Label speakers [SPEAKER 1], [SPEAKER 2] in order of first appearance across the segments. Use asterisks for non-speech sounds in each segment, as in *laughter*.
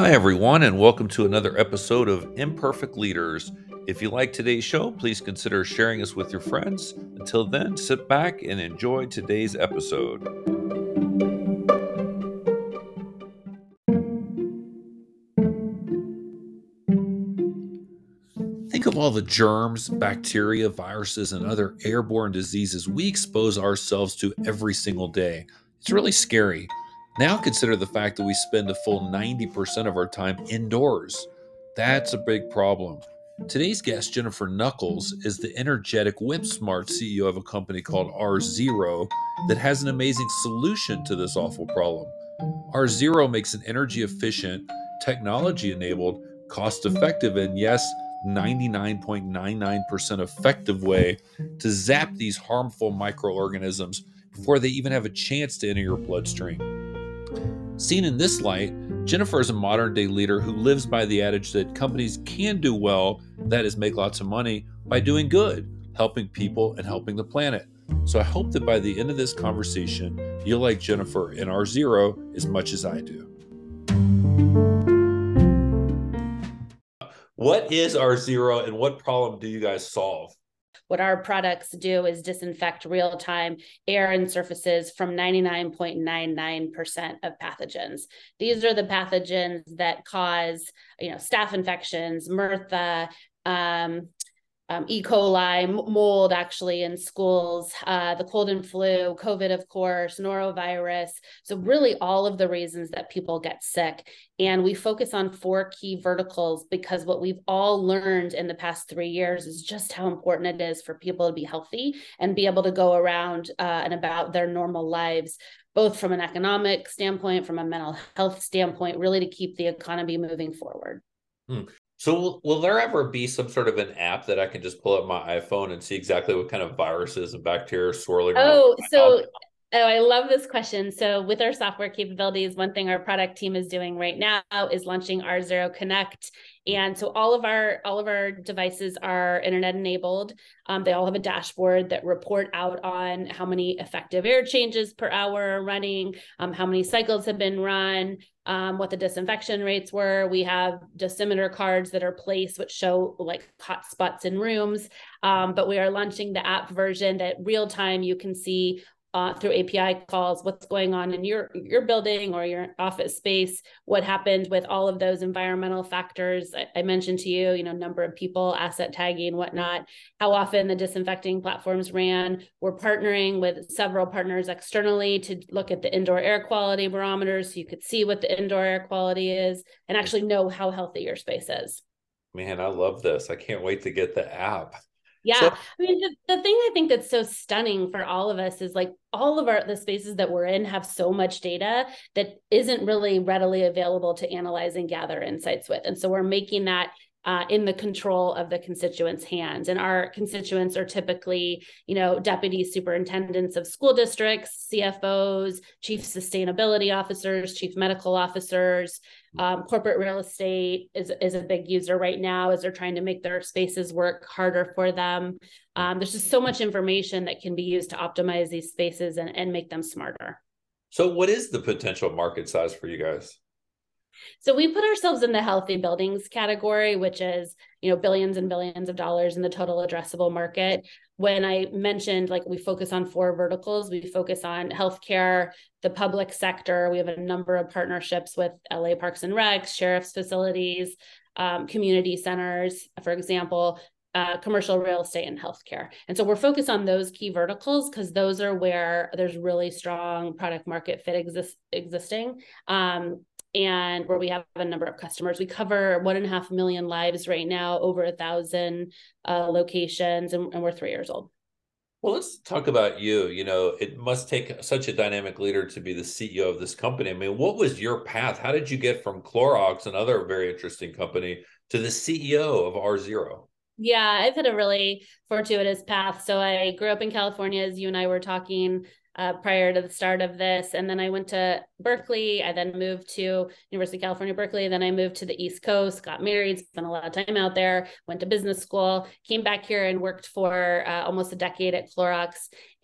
[SPEAKER 1] Hi, everyone, and welcome to another episode of Imperfect Leaders. If you like today's show, please consider sharing us with your friends. Until then, sit back and enjoy today's episode. Think of all the germs, bacteria, viruses, and other airborne diseases we expose ourselves to every single day. It's really scary. Now consider the fact that we spend a full 90% of our time indoors. That's a big problem. Today's guest, Jennifer Nuckles, is the energetic, whip smart CEO of a company called R Zero that has an amazing solution to this awful problem. R Zero makes an energy efficient, technology enabled, cost effective, and yes, 99.99% effective way to zap these harmful microorganisms before they even have a chance to enter your bloodstream. Seen in this light, Jennifer is a modern day leader who lives by the adage that companies can do well, that is, make lots of money, by doing good, helping people and helping the planet. So I hope that by the end of this conversation, you'll like Jennifer and R Zero as much as I do. What is R Zero and what problem do you guys solve?
[SPEAKER 2] What our products do is disinfect real time air and surfaces from 99.99% of pathogens. These are the pathogens that cause, you know, staph infections, MRSA, um, um, E. coli, mold actually in schools, uh, the cold and flu, COVID, of course, norovirus. So, really, all of the reasons that people get sick. And we focus on four key verticals because what we've all learned in the past three years is just how important it is for people to be healthy and be able to go around uh, and about their normal lives both from an economic standpoint, from a mental health standpoint, really to keep the economy moving forward.
[SPEAKER 1] Hmm. So will, will, there ever be some sort of an app that I can just pull up my iPhone and see exactly what kind of viruses and bacteria are swirling?
[SPEAKER 2] Oh, so oh, I love this question. So with our software capabilities, one thing our product team is doing right now is launching R Zero Connect, and so all of our all of our devices are internet enabled. Um, they all have a dashboard that report out on how many effective air changes per hour are running, um, how many cycles have been run, um, what the disinfection rates were. We have dosimeter cards that are placed, which show like hot spots in rooms. Um, but we are launching the app version that real time you can see uh, through API calls, what's going on in your your building or your office space, what happened with all of those environmental factors I, I, mentioned to you, you know, number of people, asset tagging, whatnot, how often the disinfecting platforms ran. We're partnering with several partners externally to look at the indoor air quality barometers, so you could see what the indoor air quality is and actually know how healthy your space is.
[SPEAKER 1] Man, I love this. I can't wait to get the app.
[SPEAKER 2] Yeah. So, I mean, the, the thing I think that's so stunning for all of us is like all of our the spaces that we're in have so much data that isn't really readily available to analyze and gather insights with. And so we're making that uh, in the control of the constituents' hands. And our constituents are typically, you know, deputy superintendents of school districts, CFOs, chief sustainability officers, chief medical officers. Um, corporate real estate is, is a big user right now as they're trying to make their spaces work harder for them. Um, there's just so much information that can be used to optimize these spaces and, and make them smarter.
[SPEAKER 1] So, what is the potential market size for you guys?
[SPEAKER 2] So we put ourselves in the healthy buildings category, which is, you know, billions and billions of dollars in the total addressable market. When I mentioned like we focus on four verticals, we focus on healthcare, the public sector. We have a number of partnerships with LA Parks and Recs, sheriff's facilities, um, community centers, for example, uh, commercial real estate and healthcare. And so we're focused on those key verticals because those are where there's really strong product market fit exist, existing. Um, and where we have a number of customers. We cover one and a half million lives right now, over a thousand uh, locations, and, and we're three years old.
[SPEAKER 1] Well, let's talk about you. You know, it must take such a dynamic leader to be the CEO of this company. I mean, what was your path? How did you get from Clorox, another very interesting company, to the CEO of R Zero?
[SPEAKER 2] Yeah, I've had a really fortuitous path. So I grew up in California, as you and I were talking uh, prior to the start of this. And then I went to Berkeley. I then moved to University of California, Berkeley. Then I moved to the East Coast, got married, spent a lot of time out there, went to business school, came back here and worked for uh, almost a decade at Clorox.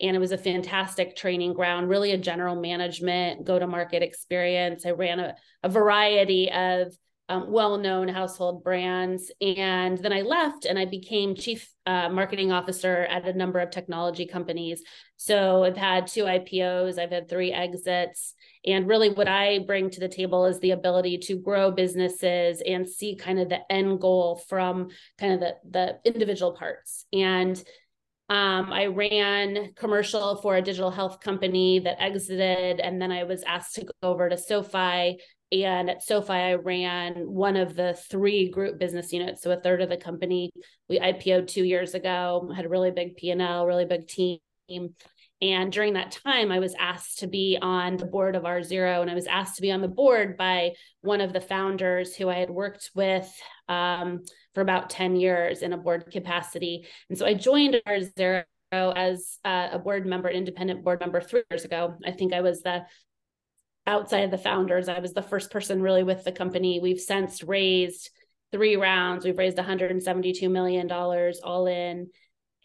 [SPEAKER 2] And it was a fantastic training ground, really a general management, go to market experience. I ran a, a variety of um, well-known household brands. And then i left and i became chief uh, marketing officer at a number of technology companies. So i've had two ipos i've had three exits. And really what i bring to the table is the ability to grow businesses and see kind of the end goal from kind of the, the individual parts. And um, I ran commercial for a digital health company that exited, and then I was asked to go over to SoFi and at SoFi, I ran one of the three group business units. So a third of the company. We IPO'd two years ago, had a really big P&L, really big team. And during that time, I was asked to be on the board of R Zero, and I was asked to be on the board by one of the founders who I had worked with um, for about 10 years in a board capacity. And so I joined R Zero as uh, a board member, independent board member three years ago. I think I was the outside of the founders. I was the first person really with the company. We've since raised three rounds. We've raised $172 million all in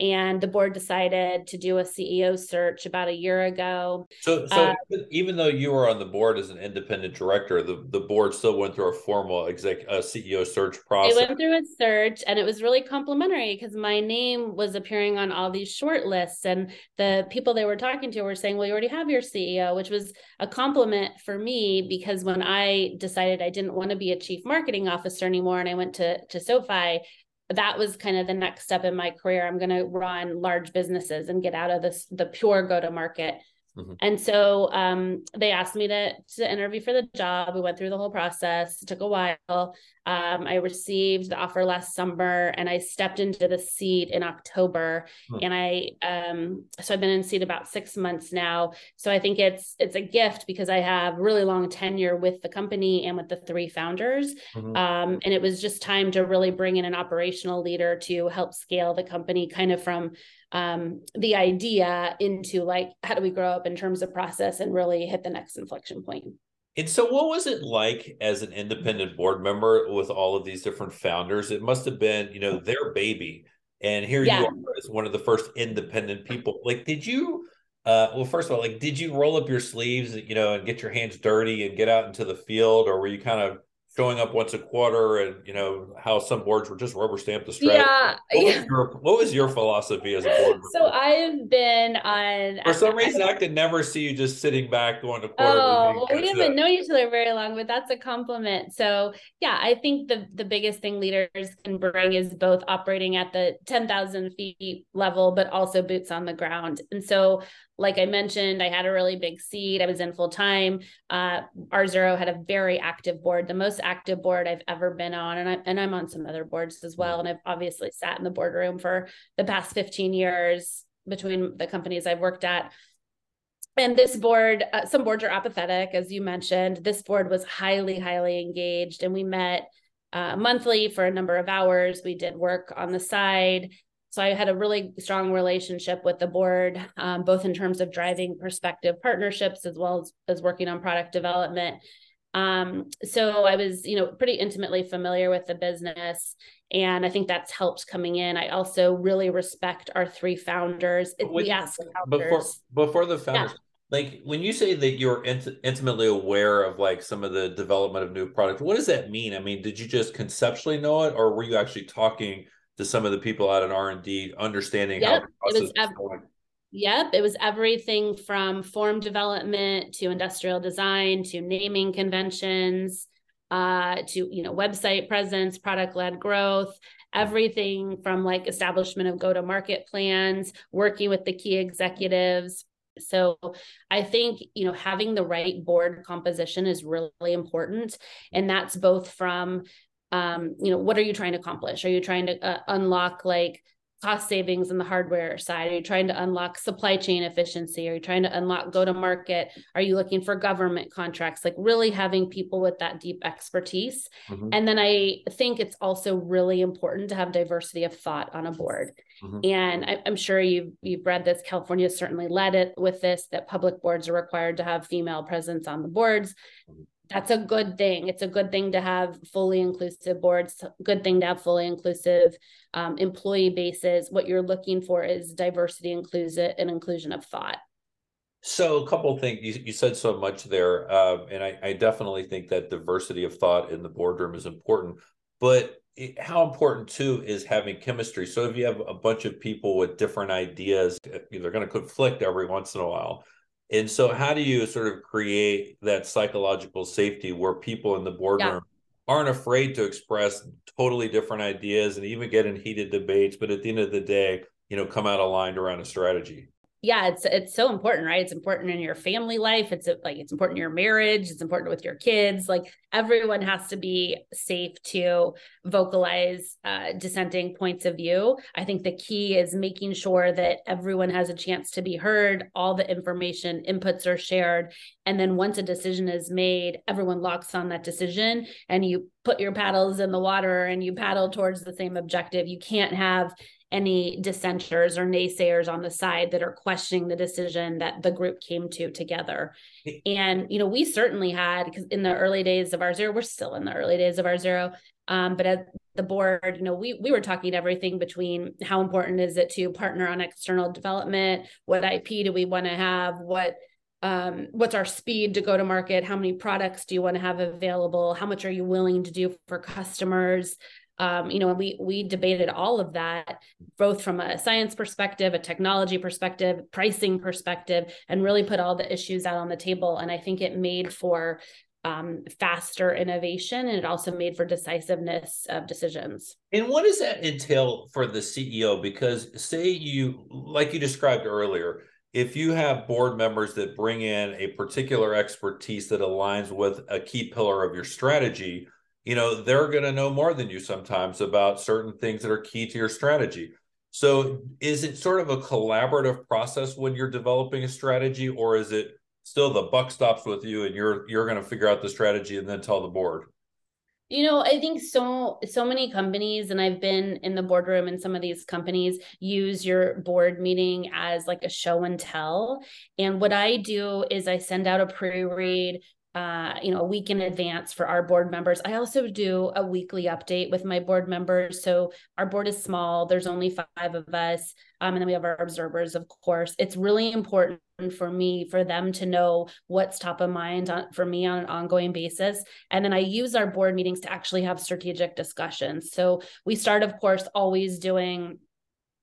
[SPEAKER 2] and the board decided to do a CEO search about a year ago.
[SPEAKER 1] So, so uh, even though you were on the board as an independent director, the, the board still went through a formal exec uh, CEO search process.
[SPEAKER 2] It went through a search, and it was really complimentary because my name was appearing on all these short lists, and the people they were talking to were saying, "Well, you already have your CEO," which was a compliment for me because when I decided I didn't want to be a chief marketing officer anymore, and I went to to SoFi, that was kind of the next step in my career. I'm going to run large businesses and get out of this the pure go to market Mm-hmm. And so um, they asked me to to interview for the job. We went through the whole process. It took a while. Um, I received the offer last summer, and I stepped into the seat in October. Mm-hmm. And I um, so I've been in seat about six months now. So I think it's it's a gift because I have really long tenure with the company and with the three founders. Mm-hmm. Um, and it was just time to really bring in an operational leader to help scale the company, kind of from um, the idea into like how do we grow up in terms of process and really hit the next inflection point.
[SPEAKER 1] And so, what was it like as an independent board member with all of these different founders? It must have been, you know, their baby. And here yeah. you are as one of the first independent people. Like, did you, uh, well, first of all, like, did you roll up your sleeves, you know, and get your hands dirty and get out into the field? Or were you kind of showing up once a quarter and you know how some boards were just rubber stamped the strategy. Yeah. What, Was your, what was your philosophy as a board? *laughs*
[SPEAKER 2] So I've been on
[SPEAKER 1] for some *laughs* reason I, I could never see you just sitting back going to quarter.
[SPEAKER 2] Oh, well, we haven't uh, known each other very long, but that's a compliment. So yeah, I think the the biggest thing leaders can bring is both operating at the 10,000 feet level, but also boots on the ground. And so like I mentioned, I had a really big seat. I was in full time. Uh, R Zero had a very active board, the most active board I've ever been on, and I and I'm on some other boards as well. And I've obviously sat in the boardroom for the past 15 years between the companies I've worked at. And this board, uh, some boards are apathetic, as you mentioned. This board was highly, highly engaged, and we met uh, monthly for a number of hours. We did work on the side. So I had a really strong relationship with the board, um, both in terms of driving prospective partnerships as well as, as working on product development. Um, so I was, you know, pretty intimately familiar with the business, and I think that's helped coming in. I also really respect our three founders. We ask
[SPEAKER 1] before before the founders. Yeah. Like when you say that you're int- intimately aware of like some of the development of new product, what does that mean? I mean, did you just conceptually know it, or were you actually talking to some of the people out in R and D, understanding yep, how it was ev- going.
[SPEAKER 2] Yep, it was everything from form development to industrial design to naming conventions, uh, to you know website presence, product led growth, everything from like establishment of go to market plans, working with the key executives. So I think, you know, having the right board composition is really important. And that's both from um, you know, what are you trying to accomplish? Are you trying to uh, unlock like cost savings in the hardware side? Are you trying to unlock supply chain efficiency? Are you trying to unlock go to market? Are you looking for government contracts? Like really having people with that deep expertise. Mm-hmm. And then I think it's also really important to have diversity of thought on a board. Mm-hmm. And I, am sure you've you've read this. California certainly led it with this that public boards are required to have female presence on the boards. Mm-hmm that's a good thing. It's a good thing to have fully inclusive boards, good thing to have fully inclusive um, employee bases. What you're looking for is diversity, inclusive, and inclusion of thought.
[SPEAKER 1] So, a couple things you, you said so much there, uh, and I, I definitely think that diversity of thought in the boardroom is important. But how important too is having chemistry. So, if you have a bunch of people with different ideas, they're going to conflict every once in a while. And so, how do you sort of create that psychological safety where people in the boardroom yeah. aren't afraid to express totally different ideas and even get in heated debates, but at the end of the day, you know, come out aligned around a strategy?
[SPEAKER 2] Yeah it's it's so important right? It's important in your family life. It's like it's important in your marriage. It's important with your kids. Like everyone has to be safe to vocalize uh, dissenting points of view. I think the key is making sure that everyone has a chance to be heard all the information inputs are shared and then once a decision is made everyone locks on that decision and you put your paddles in the water and you paddle towards the same objective. You can't have any dissenters or naysayers on the side that are questioning the decision that the group came to together. And, you know, we certainly had, because in the early days of R0, we're still in the early days of R0. Um, but at the board, you know, we we were talking everything between how important is it to partner on external development, what IP do we want to have, what um, what's our speed to go to market how many products do you want to have available how much are you willing to do for customers um, you know, we we debated all of that, both from a science perspective, a technology perspective, pricing perspective, and really put all the issues out on the table. And I think it made for um, faster innovation and it also made for decisiveness of decisions.
[SPEAKER 1] And what does that entail for the CEO? Because say you, like you described earlier, if you have board members that bring in a particular expertise that aligns with a key pillar of your strategy, you know they're going to know more than you sometimes about certain things that are key to your strategy. So is it sort of a collaborative process when you're developing a strategy or is it still the buck stops with you and you're you're going to figure out the strategy and then tell the board?
[SPEAKER 2] You know i think so so many companies and i've been in the boardroom in some of these companies use your board meeting as like a show and tell. And what i do is i send out a pre-read uh, you know, a week in advance for our board members. I also do a weekly update with my board members. So our board is small. There's only five of us. Um, and then we have our observers, of course. It's really important for me for them to know what's top of mind on, for me on an ongoing basis. And then I use our board meetings to actually have strategic discussions. So we start, of course, always doing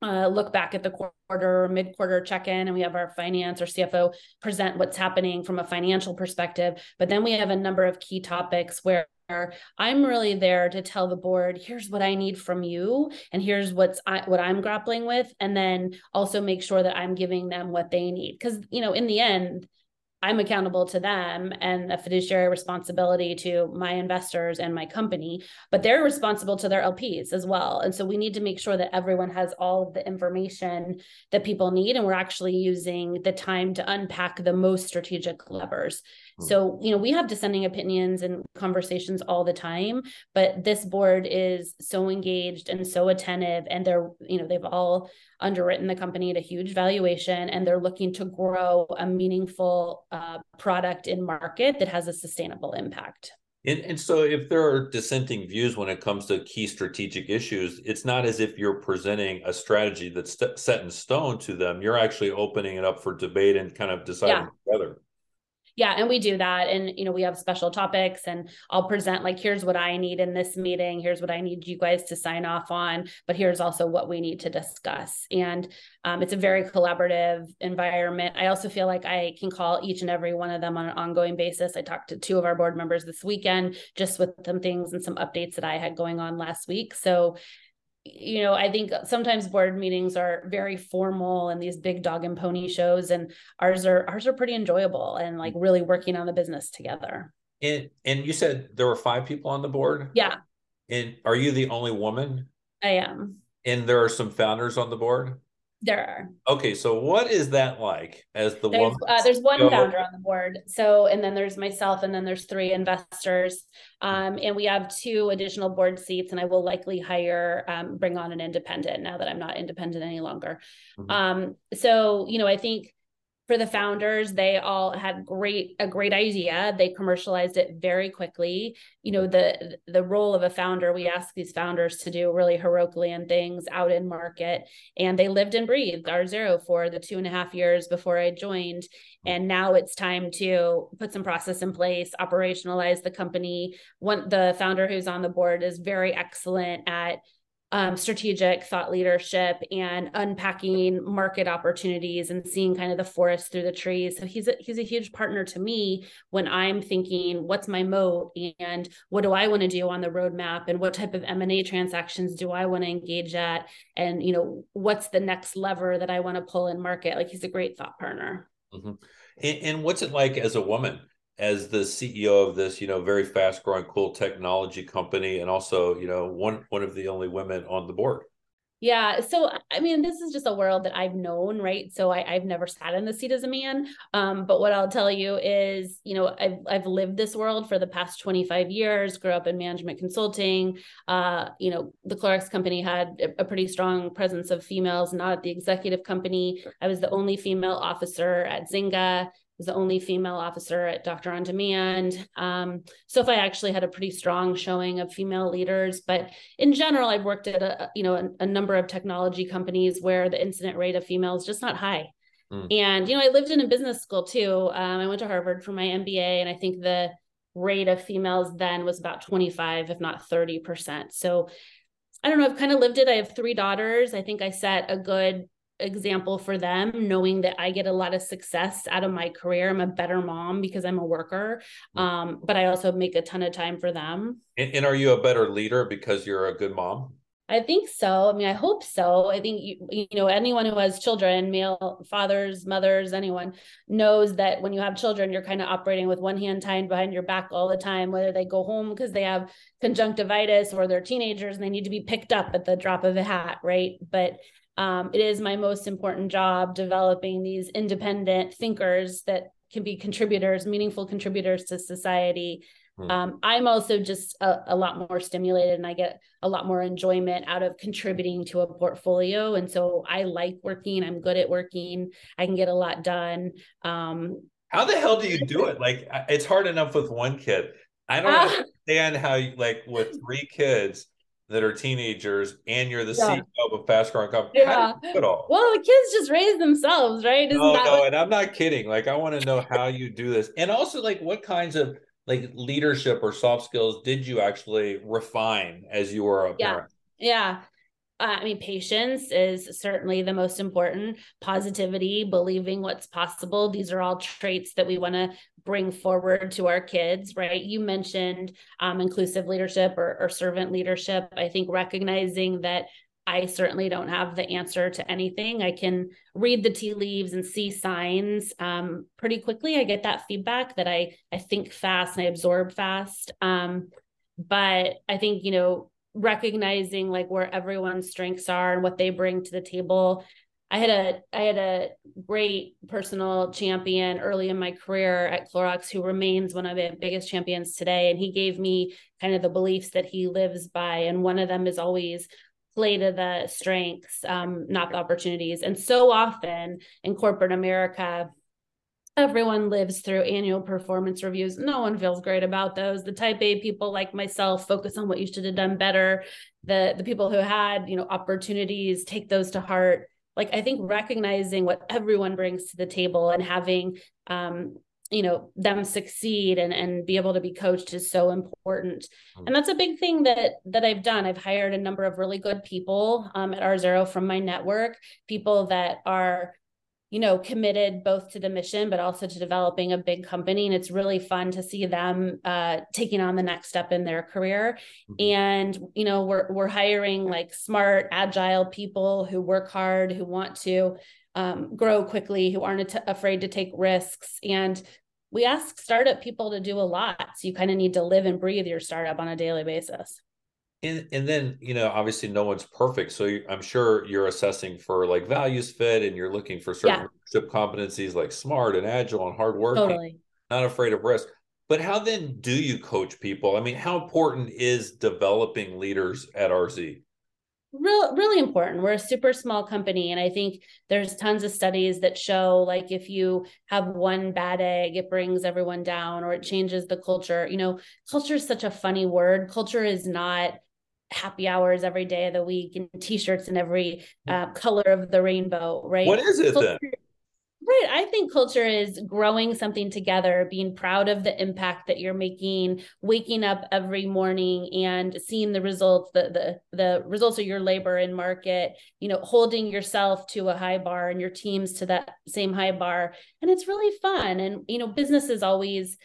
[SPEAKER 2] uh, look back at the quarter, mid quarter check in, and we have our finance or CFO present what's happening from a financial perspective. But then we have a number of key topics where I'm really there to tell the board, here's what I need from you, and here's what's I, what I'm grappling with, and then also make sure that I'm giving them what they need. Because you know, in the end, I'm accountable to them and a fiduciary responsibility to my investors and my company, but they're responsible to their LPs as well. And so we need to make sure that everyone has all of the information that people need. And we're actually using the time to unpack the most strategic levers. Hmm. So, you know, we have dissenting opinions and conversations all the time, but this board is so engaged and so attentive. And they're, you know, they've all underwritten the company at a huge valuation and they're looking to grow a meaningful uh, product in market that has a sustainable impact.
[SPEAKER 1] And, and so, if there are dissenting views when it comes to key strategic issues, it's not as if you're presenting a strategy that's set in stone to them. You're actually opening it up for debate and kind of deciding yeah. together
[SPEAKER 2] yeah and we do that and you know we have special topics and i'll present like here's what i need in this meeting here's what i need you guys to sign off on but here's also what we need to discuss. And um, it's a very collaborative environment. I also feel like i can call each and every one of them on an ongoing basis. I talked to two of our board members this weekend just with some things and some updates that i had going on last week. So you know, I think sometimes board meetings are very formal and these big dog and pony shows, and ours are ours are pretty enjoyable and like mm-hmm. really working on the business together.
[SPEAKER 1] And and you said there were five people on the board.
[SPEAKER 2] Yeah.
[SPEAKER 1] And are you the only woman?
[SPEAKER 2] I am.
[SPEAKER 1] And there are some founders on the board?
[SPEAKER 2] There are.
[SPEAKER 1] Okay, so what is that like as the
[SPEAKER 2] there's,
[SPEAKER 1] woman?
[SPEAKER 2] Uh, there's one founder on the board. So, and then there's myself, and then there's three investors. Um, and we have two additional board seats, and I will likely hire, um, bring on an independent now that I'm not independent any longer. Mm-hmm. Um, so, you know, I think for the founders they all had great a great idea. They commercialized it very quickly. You know the the role of a founder we ask these founders to do really herculean things out in market. And they lived and breathed r zero for the two and a half years before i joined. And now it's time to put some process in place operationalize the company. One the founder who's on the board is very excellent at um, strategic thought leadership and unpacking market opportunities and seeing kind of the forest through the trees. So he's a, he's a huge partner to me when I'm thinking, what's my moat and what do I want to do on the roadmap and what type of M and A transactions do I want to engage at and you know what's the next lever that I want to pull in market. Like he's a great thought partner.
[SPEAKER 1] Mm-hmm. And, and what's it like as a woman? As the CEO of this, you know, very fast growing, cool technology company, and also, you know, one one of the only women on the board.
[SPEAKER 2] Yeah. So, I mean, this is just a world that I've known, right? So I, have never sat in the seat as a man. Um, but what I'll tell you is, you know, I've, I've lived this world for the past 25 years, grew up in management consulting. Uh, you know, the Clorox company had a, a pretty strong presence of females, not at the executive company. I was the only female officer at Zynga was the only female officer at Doctor on Demand. Um, SoFi actually had a pretty strong showing of female leaders, but in general, I've worked at a you know a, a number of technology companies where the incident rate of females just not high. Mm. And you know, I lived in a business school too. Um, I went to Harvard for my MBA, and I think the rate of females then was about 25, if not 30 percent. So I don't know. I've kind of lived it. I have three daughters. I think I set a good example for them knowing that i get a lot of success out of my career. I'm a better mom because i'm a worker mm. um, but i also make a ton of time for them.
[SPEAKER 1] And, and, are you a better leader because you're a good mom?
[SPEAKER 2] I think so. I mean i hope so. I think you, you know anyone who has children male fathers mothers anyone knows that when you have children you're kind of operating with one hand tied behind your back all the time whether they go home because they have conjunctivitis or they're teenagers and they need to be picked up at the drop of a hat right? But um, it is my most important job developing these independent thinkers that can be contributors, meaningful contributors to society. Hmm. Um, I'm also just a, a, lot more stimulated and I get a lot more enjoyment out of contributing to a portfolio. And so I like working, I'm good at working, I can get a lot done. Um,
[SPEAKER 1] how the hell do you do it? Like, it's hard enough with one kid. I don't uh, understand how, you, like, with three kids, that are teenagers and you're the yeah. CEO of a fast growing company. Yeah.
[SPEAKER 2] it all? Well, the kids just raise themselves, right?
[SPEAKER 1] Isn't no, no, what- and I'm not kidding. Like, I want to know how you do this. And also, like, what kinds of like leadership or soft skills did you actually refine as you were a
[SPEAKER 2] yeah.
[SPEAKER 1] parent?
[SPEAKER 2] Yeah. Uh, I mean, patience is certainly the most important. Positivity, believing what's possible. These are all traits that we want to bring forward to our kids, right? You mentioned um, inclusive leadership or, or servant leadership. I think recognizing that I certainly don't have the answer to anything. I can read the tea leaves and see signs um, pretty quickly. I get that feedback that I I think fast and I absorb fast. Um, but I think you know recognizing like where everyone's strengths are and what they bring to the table. I had a I had a great personal champion early in my career at Clorox who remains one of the biggest champions today. And he gave me kind of the beliefs that he lives by. And one of them is always play to the strengths um, not the opportunities. And so often in corporate America everyone lives through annual performance reviews. No one feels great about those. The type A people like myself focus on what you should have done better. The the people who had, you know, opportunities take those to heart. Like I think recognizing what everyone brings to the table and having um, you know them succeed and and be able to be coached is so important mm. and that's a big thing that that i've done i've hired a number of really good people um, at r zero from my network people that are you know, committed both to the mission, but also to developing a big company. And it's really fun to see them uh, taking on the next step in their career. Mm-hmm. And, you know, we're, we're hiring like smart, agile people who work hard, who want to um, grow quickly, who aren't afraid to take risks. And we ask startup people to do a lot. So you kind of need to live and breathe your startup on a daily basis.
[SPEAKER 1] And, and then you know obviously no one's perfect so you, i'm sure you're assessing for like values fit and you're looking for certain yeah. leadership competencies like smart and agile and hard work totally. not afraid of risk. But how then do you coach people? I mean how important is developing leaders at rz
[SPEAKER 2] real really important. We're a super small company and i think there's tons of studies that show like if you have one bad egg it brings everyone down or it changes the culture. You know culture is such a funny word. Culture is not happy hours every day of the week and t-shirts in every uh, color of the rainbow right?
[SPEAKER 1] What is it
[SPEAKER 2] culture,
[SPEAKER 1] then
[SPEAKER 2] right i think culture is growing something together being proud of the impact that you're making waking up every morning and seeing the results the the, the results of your labor in market you know holding yourself to a high bar and your teams to that same high bar. And it's really fun and you know business is always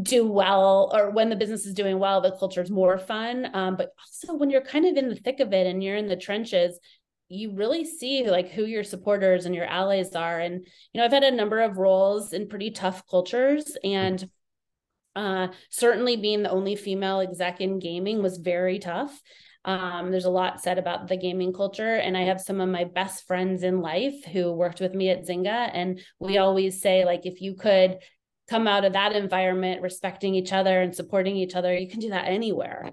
[SPEAKER 2] do well or when the business is doing well the culture is more fun. Um, but also when you're kind of in the thick of it and you're in the trenches you really see like who your supporters and your allies are. And you know i've had a number of roles in pretty tough cultures. And uh, certainly being the only female exec in gaming was very tough. Um, there's a lot said about the gaming culture. And i have some of my best friends in life who worked with me at zynga. And we always say like if you could come out of that environment respecting each other and supporting each other you can do that anywhere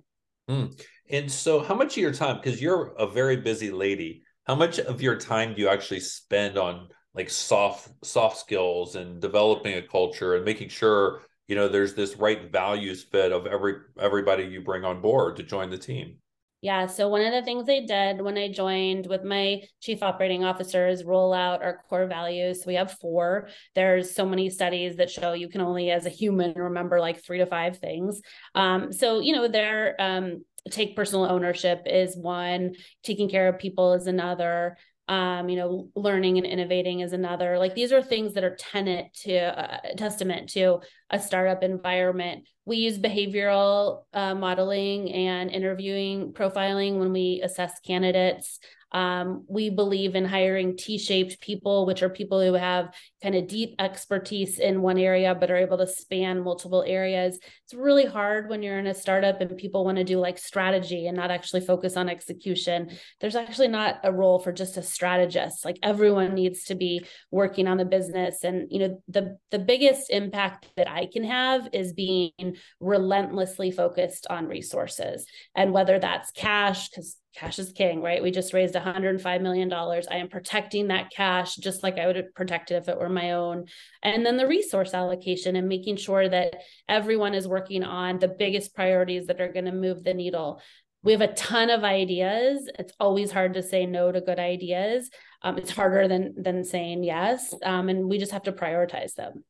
[SPEAKER 1] mm. and so how much of your time because you're a very busy lady how much of your time do you actually spend on like soft soft skills and developing a culture and making sure you know there's this right values fit of every everybody you bring on board to join the team
[SPEAKER 2] yeah. So one of the things I did when I joined with my chief operating officers roll out our core values. So we have four. There's so many studies that show you can only as a human remember like three to five things. Um, so you know, there um take personal ownership is one, taking care of people is another um, you know, learning and innovating is another. Like these are things that are tenant to uh, testament to a startup environment. We use behavioral uh, modeling and interviewing profiling when we assess candidates. Um, we believe in hiring T-shaped people, which are people who have kind of deep expertise in one area but are able to span multiple areas. It's really hard when you're in a startup and people want to do like strategy and not actually focus on execution. There's actually not a role for just a strategist. Like everyone needs to be working on the business. And you know, the the biggest impact that I can have is being relentlessly focused on resources. And whether that's cash, because cash is king, right? We just raised $105 million. I am protecting that cash just like I would protect it if it were my own. And then the resource allocation and making sure that everyone is working on the biggest priorities that are going to move the needle. We have a ton of ideas. It's always hard to say no to good ideas. Um, it's harder than than saying yes, um, and we just have to prioritize them.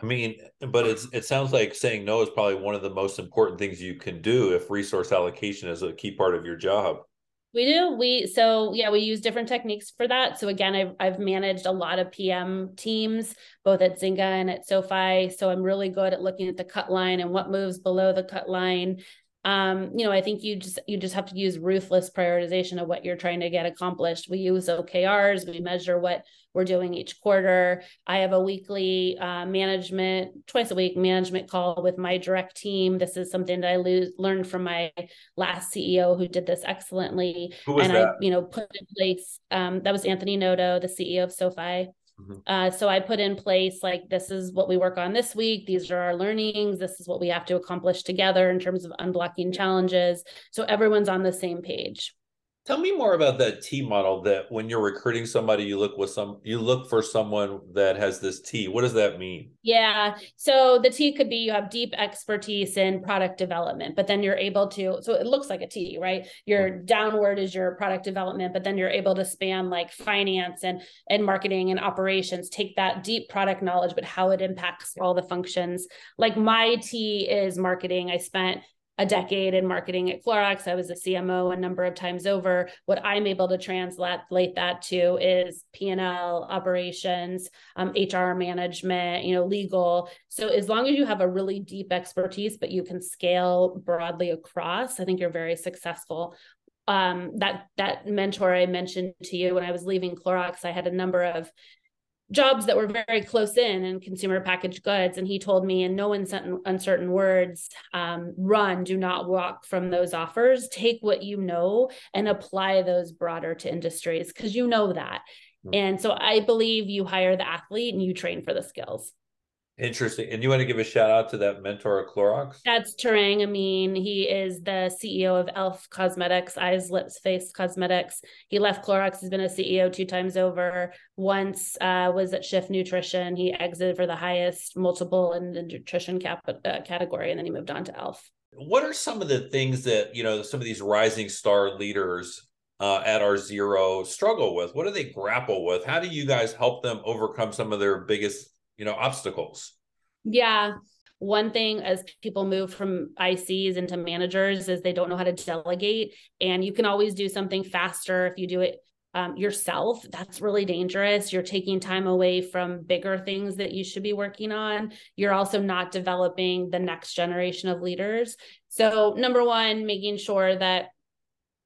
[SPEAKER 1] I mean, but it's it sounds like saying no is probably one of the most important things you can do if resource allocation is a key part of your job.
[SPEAKER 2] We do. We so yeah, we use different techniques for that. So again, I've I've managed a lot of PM teams, both at Zynga and at SoFi. So I'm really good at looking at the cut line and what moves below the cut line um, you know, I think you just you just have to use ruthless prioritization of what you're trying to get accomplished. We use OKRs, we measure what we're doing each quarter. I have a weekly uh, management, twice a week management call with my direct team. This is something that I lo- learned from my last CEO who did this excellently.
[SPEAKER 1] and
[SPEAKER 2] that? I, you know, put in place. Um, that was Anthony Noto, the CEO of SoFi. Mm-hmm. Uh, so I put in place like this is what we work on this week. These are our learnings. This is what we have to accomplish together in terms of unblocking challenges. So everyone's on the same page.
[SPEAKER 1] Tell me more about that T model that when you're recruiting somebody, you look with some you look for someone that has this T. What does that mean?
[SPEAKER 2] Yeah. So the T could be you have deep expertise in product development, but then you're able to, so it looks like a T, right? Your mm-hmm. downward is your product development, but then you're able to span like finance and and marketing and operations, take that deep product knowledge, but how it impacts all the functions. Like my T is marketing. I spent a decade in marketing at Clorox. I was a CMO a number of times over. What I'm able to translate that to is P&L operations, um, HR management, you know, legal. So as long as you have a really deep expertise, but you can scale broadly across, I think you're very successful. Um, that that mentor I mentioned to you when I was leaving Clorox, I had a number of jobs that were very close in in consumer packaged goods. And he told me in no uncertain, uncertain words um, run do not walk from those offers. Take what you know and apply those broader to industries because you know that. Mm-hmm. and so i believe you hire the athlete and you train for the skills
[SPEAKER 1] Interesting. And you want to give a shout out to that mentor at Clorox?
[SPEAKER 2] That's Tarang Amin. He is the CEO of e.l.f. Cosmetics, Eyes, Lips, Face Cosmetics. He left Clorox. He's been a CEO two times over. Once uh, was at Schiff Nutrition. He exited for the highest multiple in the nutrition cap- uh, category, and then he moved on to e.l.f.
[SPEAKER 1] What are some of the things that, you know, some of these rising star leaders uh, at R Zero struggle with? What do they grapple with? How do you guys help them overcome some of their biggest you know obstacles
[SPEAKER 2] yeah one thing as people move from ICs into managers is they don't know how to delegate. And you can always do something faster if you do it um, yourself. That's really dangerous. You're taking time away from bigger things that you should be working on. You're also not developing the next generation of leaders. So, number one, making sure that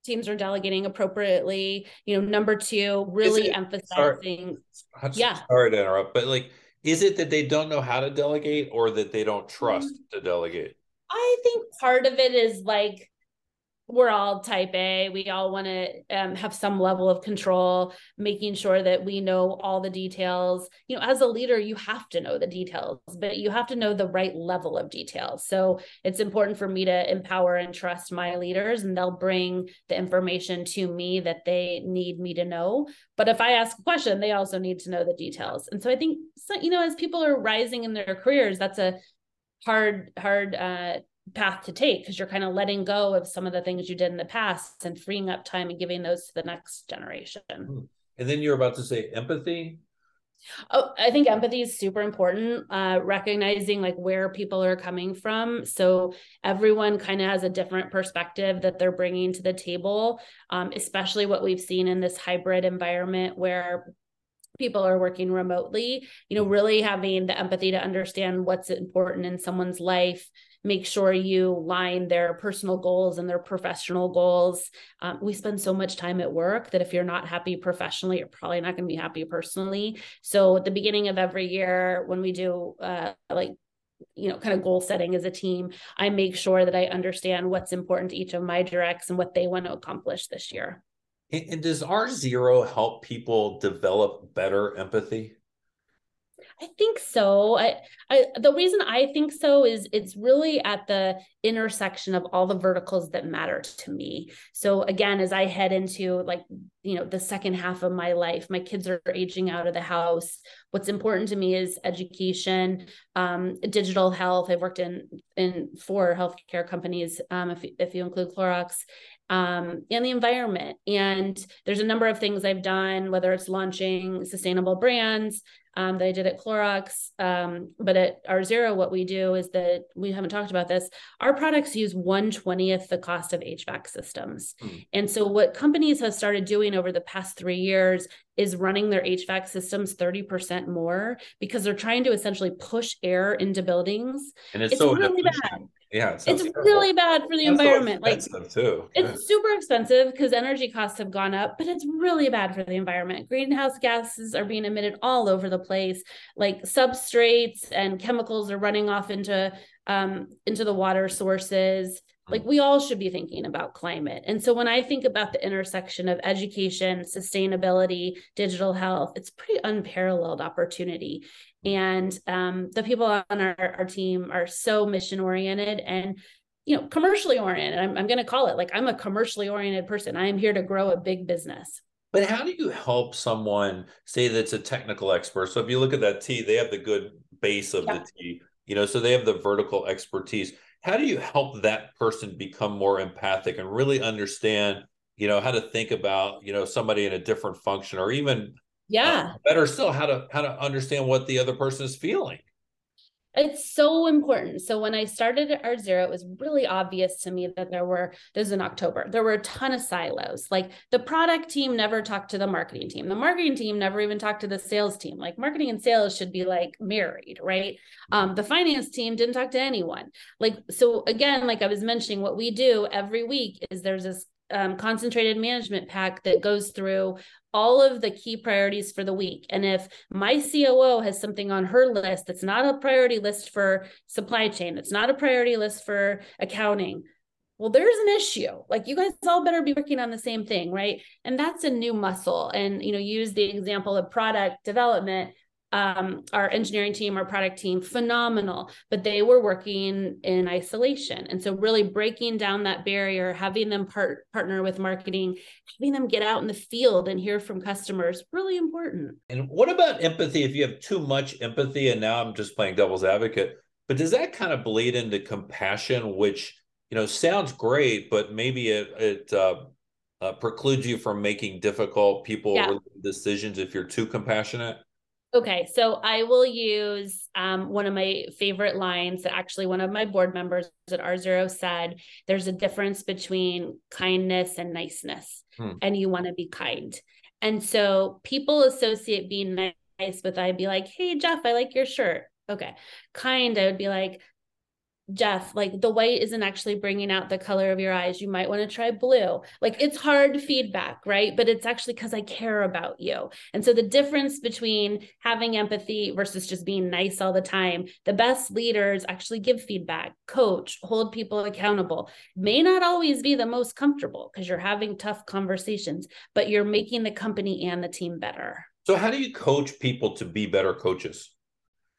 [SPEAKER 2] teams are delegating appropriately. You know, number two, really it, emphasizing.
[SPEAKER 1] Sorry, yeah. Sorry to interrupt, but like, is it that they don't know how to delegate or that they don't trust mm-hmm. to delegate?
[SPEAKER 2] I think part of it is like we're all type A. We all want to um, have some level of control, making sure that we know all the details. You know, as a leader, you have to know the details, but you have to know the right level of details. So it's important for me to empower and trust my leaders, and they'll bring the information to me that they need me to know. But if I ask a question, they also need to know the details. And so I think, you know, as people are rising in their careers, that's a hard, hard uh, path to take because you're kind of letting go of some of the things you did in the past and freeing up time and giving those to the next generation. Hmm.
[SPEAKER 1] And then you're about to say empathy.
[SPEAKER 2] Oh, I think empathy is super important. Uh, recognizing like where people are coming from, so everyone kind of has a different perspective that they're bringing to the table. Um, especially what we've seen in this hybrid environment where people are working remotely. You know, really having the empathy to understand what's important in someone's life make sure you line their personal goals and their professional goals. Um, we spend so much time at work that if you're not happy professionally, you're probably not going to be happy personally. So at the beginning of every year, when we do uh, like you know kind of goal setting as a team i make sure that i understand what's important to each of my directs and what they want to accomplish this year
[SPEAKER 1] and does r zero help people develop better empathy
[SPEAKER 2] I think so. I, I the reason I think so is it's really at the intersection of all the verticals that matter to me. So again, as I head into like you know the second half of my life, my kids are aging out of the house. What's important to me is education, um, digital health. I've worked in in four healthcare companies, um, if if you include Clorox, um, and the environment. And there's a number of things I've done, whether it's launching sustainable brands, um, that I did at Clorox. Um, but at R Zero, what we do is that we haven't talked about this. Our products use 120th the cost of HVAC systems. Mm. And so what companies have started doing over the past three years is running their HVAC systems 30% more because they're trying to essentially push air into buildings.
[SPEAKER 1] And it's, it's so really bad. Yeah,
[SPEAKER 2] it it's terrible. really bad for the That's environment. like too. It's super expensive because energy costs have gone up, but it's really bad for the environment. Greenhouse gases are being emitted all over the place. Like substrates and chemicals are running off into um, into the water sources. Like we all should be thinking about climate. And so when I think about the intersection of education, sustainability, digital health, it's pretty unparalleled opportunity. And um, the people on our, our team are so mission oriented and you know commercially oriented. I'm, I'm going to call it like I'm a commercially oriented person. I am here to grow a big business.
[SPEAKER 1] But how do you help someone say that's a technical expert? So if you look at that T, they have the good base of yeah. the T, you know, so they have the vertical expertise. How do you help that person become more empathic and really understand, you know, how to think about, you know, somebody in a different function or even
[SPEAKER 2] yeah.
[SPEAKER 1] uh, better still how to how to understand what the other person is feeling
[SPEAKER 2] it's so important. So when I started at R Zero, it was really obvious to me that there were, this is in October, there were a ton of silos. Like the product team never talked to the marketing team. The marketing team never even talked to the sales team. Like marketing and sales should be like married, right? Um, the finance team didn't talk to anyone. Like, so again, like I was mentioning, what we do every week is there's this um, concentrated management pack that goes through all of the key priorities for the week. And if my COO has something on her list that's not a priority list for supply chain, it's not a priority list for accounting, well, there's an issue. Like you guys all better be working on the same thing, right? And that's a new muscle. And you know, use the example of product development um, our engineering team, our product team, phenomenal, but they were working in isolation. And so, really breaking down that barrier, having them part, partner with marketing, having them get out in the field and hear from customers, really important.
[SPEAKER 1] And what about empathy? If you have too much empathy, and now I'm just playing devil's advocate, but does that kind of bleed into compassion, which you know sounds great, but maybe it it uh, uh, precludes you from making difficult people yeah. decisions if you're too compassionate?
[SPEAKER 2] Okay, so I will use um, one of my favorite lines that actually one of my board members at R0 said there's a difference between kindness and niceness, hmm. and you want to be kind. And so people associate being nice with, I'd be like, hey, Jeff, I like your shirt. Okay. Kind, I would be like, Jeff, like the white isn't actually bringing out the color of your eyes. You might want to try blue. Like it's hard feedback, right? But it's actually because I care about you. And so the difference between having empathy versus just being nice all the time, the best leaders actually give feedback, coach, hold people accountable. May not always be the most comfortable because you're having tough conversations, but you're making the company and the team better.
[SPEAKER 1] So, how do you coach people to be better coaches?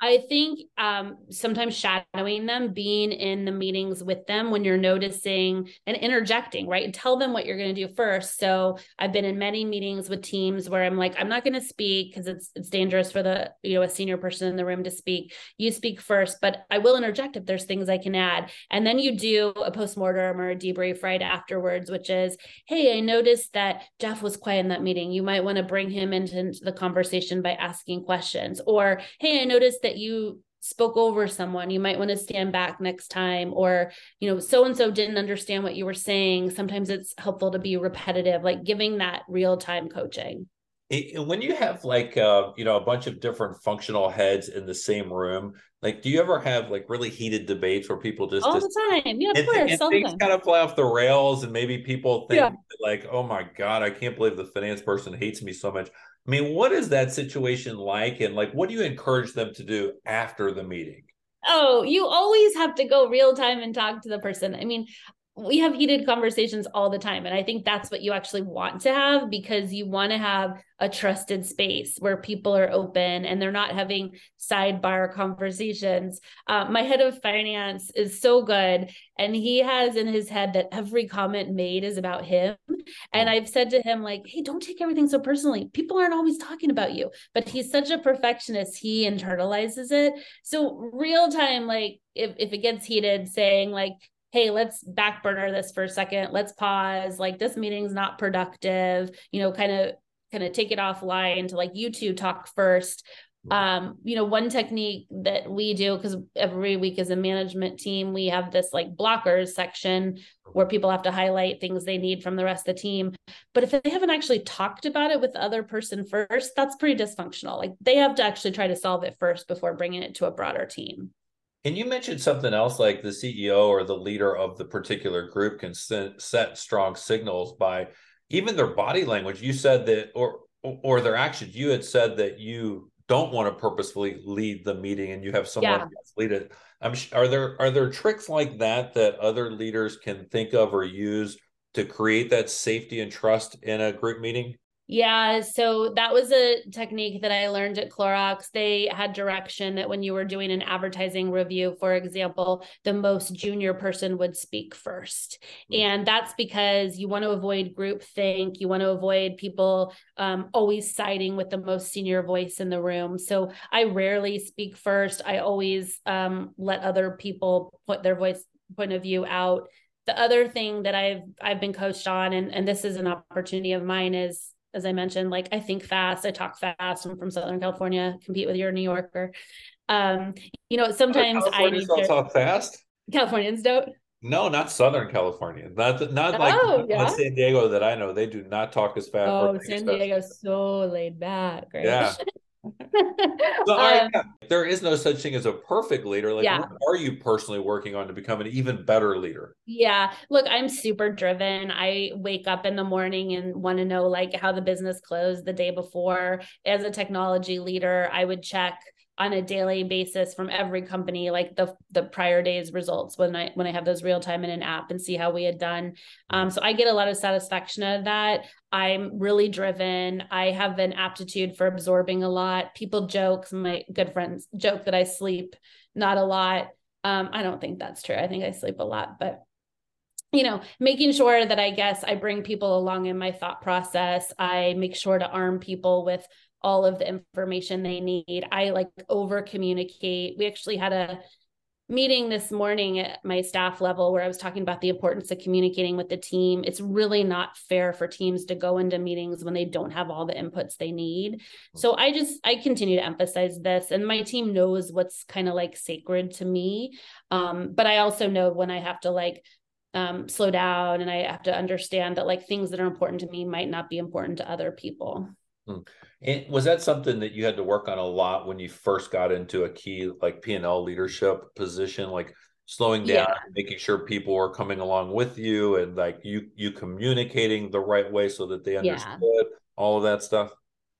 [SPEAKER 2] I think um, sometimes shadowing them, being in the meetings with them when you're noticing and interjecting, right? And tell them what you're going to do first. So I've been in many meetings with teams where I'm like, I'm not going to speak because it's it's dangerous for the you know a senior person in the room to speak. You speak first, but I will interject if there's things I can add. And then you do a postmortem or a debrief right afterwards, which is, hey, I noticed that Jeff was quiet in that meeting. You might want to bring him into the conversation by asking questions, or hey, I noticed that that you spoke over someone you might want to stand back next time or you know so and so didn't understand what you were saying sometimes it's helpful to be repetitive like giving that real time coaching
[SPEAKER 1] when you have like uh, you know a bunch of different functional heads in the same room like do you ever have like really heated debates where people just
[SPEAKER 2] all
[SPEAKER 1] just,
[SPEAKER 2] the time yeah of and, course
[SPEAKER 1] and things kind of fly off the rails and maybe people think yeah. like oh my god i can't believe the finance person hates me so much i mean what is that situation like and like what do you encourage them to do after the meeting
[SPEAKER 2] Oh, you always have to go real time and talk to the person. I mean, we have heated conversations all the time and i think that's what you actually want to have because you want to have a trusted space where people are open and they're not having sidebar conversations. Uh, my head of finance is so good and he has in his head that every comment made is about him. And i've said to him like hey don't take everything so personally. People aren't always talking about you. But he's such a perfectionist he internalizes it. So real time like if, if it gets heated saying like hey let's back burner this for a second. Let's pause. Like this meeting's not productive you know kind of kind of take it offline to like you two talk first. Um you know one technique that we do because every week as a management team we have this like blockers section where people have to highlight things they need from the rest of the team. But if they haven't actually talked about it with the other person first that's pretty dysfunctional. Like they have to actually try to solve it first before bringing it to a broader team
[SPEAKER 1] and you mentioned something else like the CEO or the leader of the particular group can set strong signals by even their body language. You said that, or or their actions. You had said that you don't want to purposefully lead the meeting, and you have someone yeah. else lead it. I'm, are there are there tricks like that that other leaders can think of or use to create that safety and trust in a group meeting?
[SPEAKER 2] Yeah, so that was a technique that I learned at Clorox. They had direction that when you were doing an advertising review, for example, the most junior person would speak 1st mm-hmm. And that's because you want to avoid groupthink. You want to avoid people um, always siding with the most senior voice in the room. So I rarely speak first. I always um, let other people put their voice point of view out. The other thing that I've I've been coached on, and, and this is an opportunity of mine, is as I mentioned, like I think fast, I talk fast. I'm from Southern California, compete with your New Yorker. Um, you know, sometimes
[SPEAKER 1] I need don't to talk fast.
[SPEAKER 2] Californians don't.
[SPEAKER 1] No, not Southern California. Not not like oh, yeah? San Diego that I know. They do not talk as fast.
[SPEAKER 2] Oh, San Diego's so laid back, right?
[SPEAKER 1] Yeah. *laughs* *laughs* so, um, there is no such thing as a perfect leader. Like,
[SPEAKER 2] yeah.
[SPEAKER 1] what are you personally working on to become an even better leader?
[SPEAKER 2] Yeah. Look, I'm super driven. I wake up in the morning and want to know like how the business closed the day before. As a technology leader, I would check on a daily basis from every company like the the prior day's results when i when i have those real time in an app and see how we had done. Um, so i get a lot of satisfaction out of that. I'm really driven. I have an aptitude for absorbing a lot. People joke my good friends joke that i sleep not a lot. Um, i don't think that's true. I think i sleep a lot but you know, making sure that I guess I bring people along in my thought process. I make sure to arm people with all of the information they need. I like over communicate. We actually had a meeting this morning at my staff level where I was talking about the importance of communicating with the team. It's really not fair for teams to go into meetings when they don't have all the inputs they need. So I just I continue to emphasize this and my team knows what's kind of like sacred to me. Um, but I also know when I have to like um, slow down and I have to understand that like things that are important to me might not be important to other people.
[SPEAKER 1] Hmm. And was that something that you had to work on a lot when you first got into a key like P and L leadership position, like slowing down, yeah. making sure people were coming along with you, and like you you communicating the right way so that they understood yeah. all of that stuff?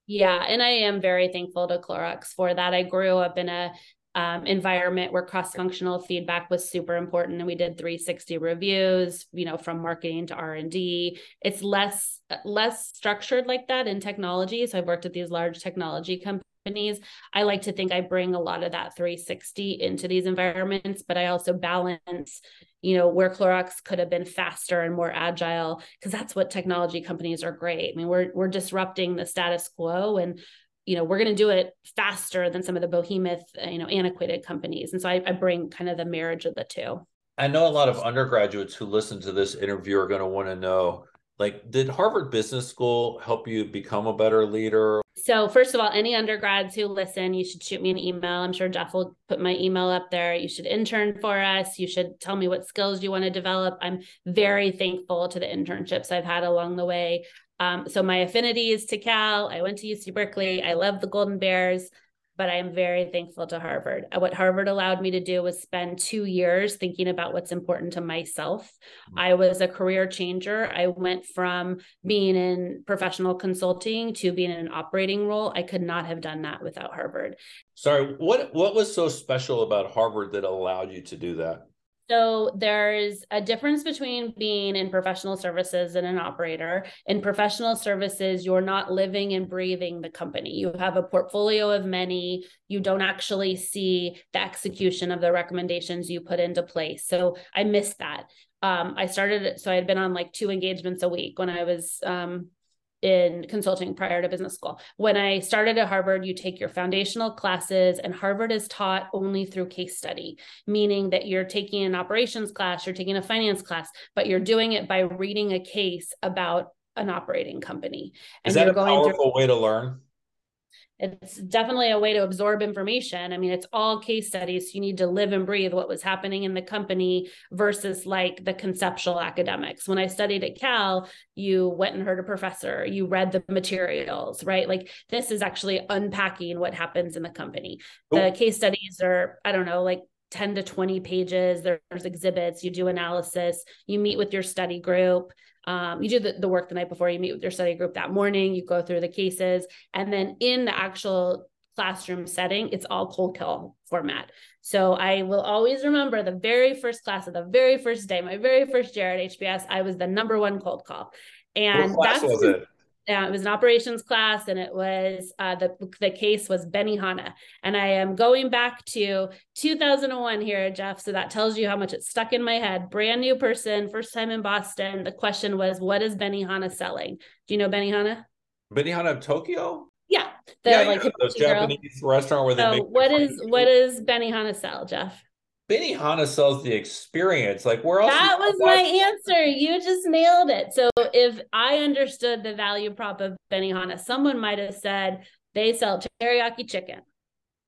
[SPEAKER 2] Yeah, and I am very thankful to Clorox for that. I grew up in a um, environment where cross-functional feedback was super important. And we did 360 reviews you know from marketing to r&d it's less less structured like that in technology. So i've worked at these large technology companies. I like to think i bring a lot of that 360 into these environments but i also balance you know where Clorox could have been faster and more agile because that's what technology companies are great. I mean, we're we're disrupting the status quo and you know, we're going to do it faster than some of the behemoth, uh, you know, antiquated companies. And so I, I bring kind of the marriage of the two.
[SPEAKER 1] I know a lot of undergraduates who listen to this interview are going to want to know like did harvard business school help you become a better leader?
[SPEAKER 2] So first of all any undergrads who listen you should shoot me an email. I'm sure jeff will put my email up there. You should intern for us. You should tell me what skills you want to develop. I'm very thankful to the internships i've had along the way um, so my affinity is to Cal. I went to UC Berkeley. I love the Golden Bears, but I am very thankful to Harvard. Uh, what Harvard allowed me to do was spend two years thinking about what's important to myself. Mm-hmm. I was a career changer. I went from being in professional consulting to being in an operating role. I could not have done that without Harvard.
[SPEAKER 1] Sorry, what what was so special about Harvard that allowed you to do that?
[SPEAKER 2] So there's a difference between being in professional services and an operator. In professional services, you're not living and breathing the company. You have a portfolio of many. You don't actually see the execution of the recommendations you put into place. So I missed that. Um, I started, so I had been on like two engagements a week when I was um, in consulting prior to business school. When I started at Harvard, you take your foundational classes, and Harvard is taught only through case study, meaning that you're taking an operations class, you're taking a finance class, but you're doing it by reading a case about an operating company.
[SPEAKER 1] And is that a powerful through- way to learn?
[SPEAKER 2] It's definitely a way to absorb information. I mean, it's all case studies. you need to live and breathe what was happening in the company versus like the conceptual academics. When I studied at Cal, you went and heard a professor, you read the materials, right? Like this is actually unpacking what happens in the company. Oh. The case studies are, I don't know, like 10 to 20 pages. There's exhibits, you do analysis, you meet with your study group. Um, you do the, the work the night before you meet with your study group that morning, you go through the cases, and then in the actual classroom setting, it's all cold call format. So I will always remember the very first class of the very first day, my very first year at HBS, I was the number one cold call. And that's was it? Uh, it was an operations class and it was uh, the, the case was Benihana. And I am going back to 2001 here, Jeff. So that tells you how much it stuck in my head. Brand new person, first time in Boston. The question was, what is Benihana selling? Do you know Benihana?
[SPEAKER 1] Benihana of Tokyo?
[SPEAKER 2] Yeah.
[SPEAKER 1] The, yeah, like, yeah, the Japanese restaurant where they so make
[SPEAKER 2] what is what is Benihana sell, Jeff?
[SPEAKER 1] Benihana sells the experience. Like where else?
[SPEAKER 2] That was my answer. You just nailed it. So if I understood the value prop of Benny Benihana, someone might have said they sell teriyaki chicken.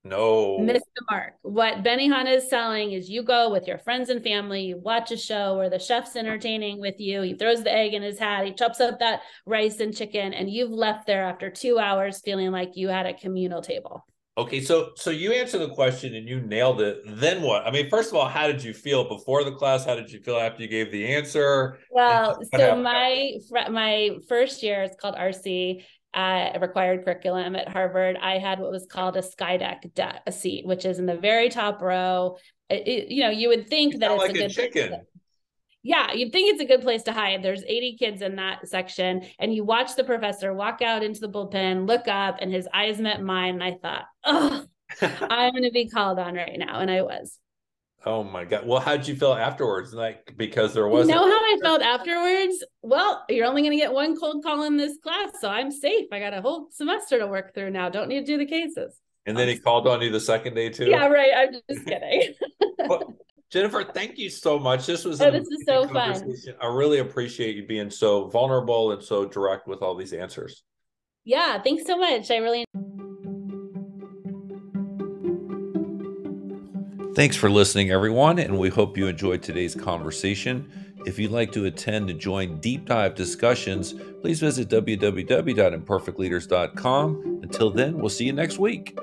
[SPEAKER 1] No.
[SPEAKER 2] Missed the mark. What Benny Benihana is selling is you go with your friends and family, you watch a show where the chef's entertaining with you. He throws the egg in his hat, he chops up that rice and chicken, and you've left there after two hours feeling like you had a communal table.
[SPEAKER 1] Okay, so so you answered the question and you nailed it. Then what? I mean, first of all, how did you feel before the class? How did you feel after you gave the answer?
[SPEAKER 2] Well, so my my first year, it's called RC, uh, required curriculum at Harvard. I had what was called a Skydeck de- a seat, which is in the very top row. It, it, you know, you would think
[SPEAKER 1] You
[SPEAKER 2] that it's
[SPEAKER 1] like
[SPEAKER 2] a
[SPEAKER 1] a
[SPEAKER 2] good
[SPEAKER 1] chicken.
[SPEAKER 2] Yeah, you'd think it's a good place to hide. There's 80 kids in that section, and you watch the professor walk out into the bullpen, look up, and his eyes met mine. And I thought, oh, *laughs* I'm going to be called on right now. And I was.
[SPEAKER 1] oh my god. Well, how'd you feel afterwards? Like because there wasn't.
[SPEAKER 2] know how I *laughs* felt afterwards? Well, you're only going to get one cold call in this class, so I'm safe. I got a whole semester to work through now. Don't need to do the cases.
[SPEAKER 1] and then he called on you the second day too.
[SPEAKER 2] Yeah, right. I'm just kidding. *laughs*
[SPEAKER 1] Well, Jennifer, thank you so much. This was
[SPEAKER 2] Oh, this is so fun.
[SPEAKER 1] I really appreciate you being so vulnerable and so direct with all these answers.
[SPEAKER 2] yeah, thanks so much. I really
[SPEAKER 1] Thanks for listening, everyone, and we hope you enjoyed today's conversation. If you'd like to attend and join deep dive discussions, please visit www.imperfectleaders.com. Until then, we'll see you next week.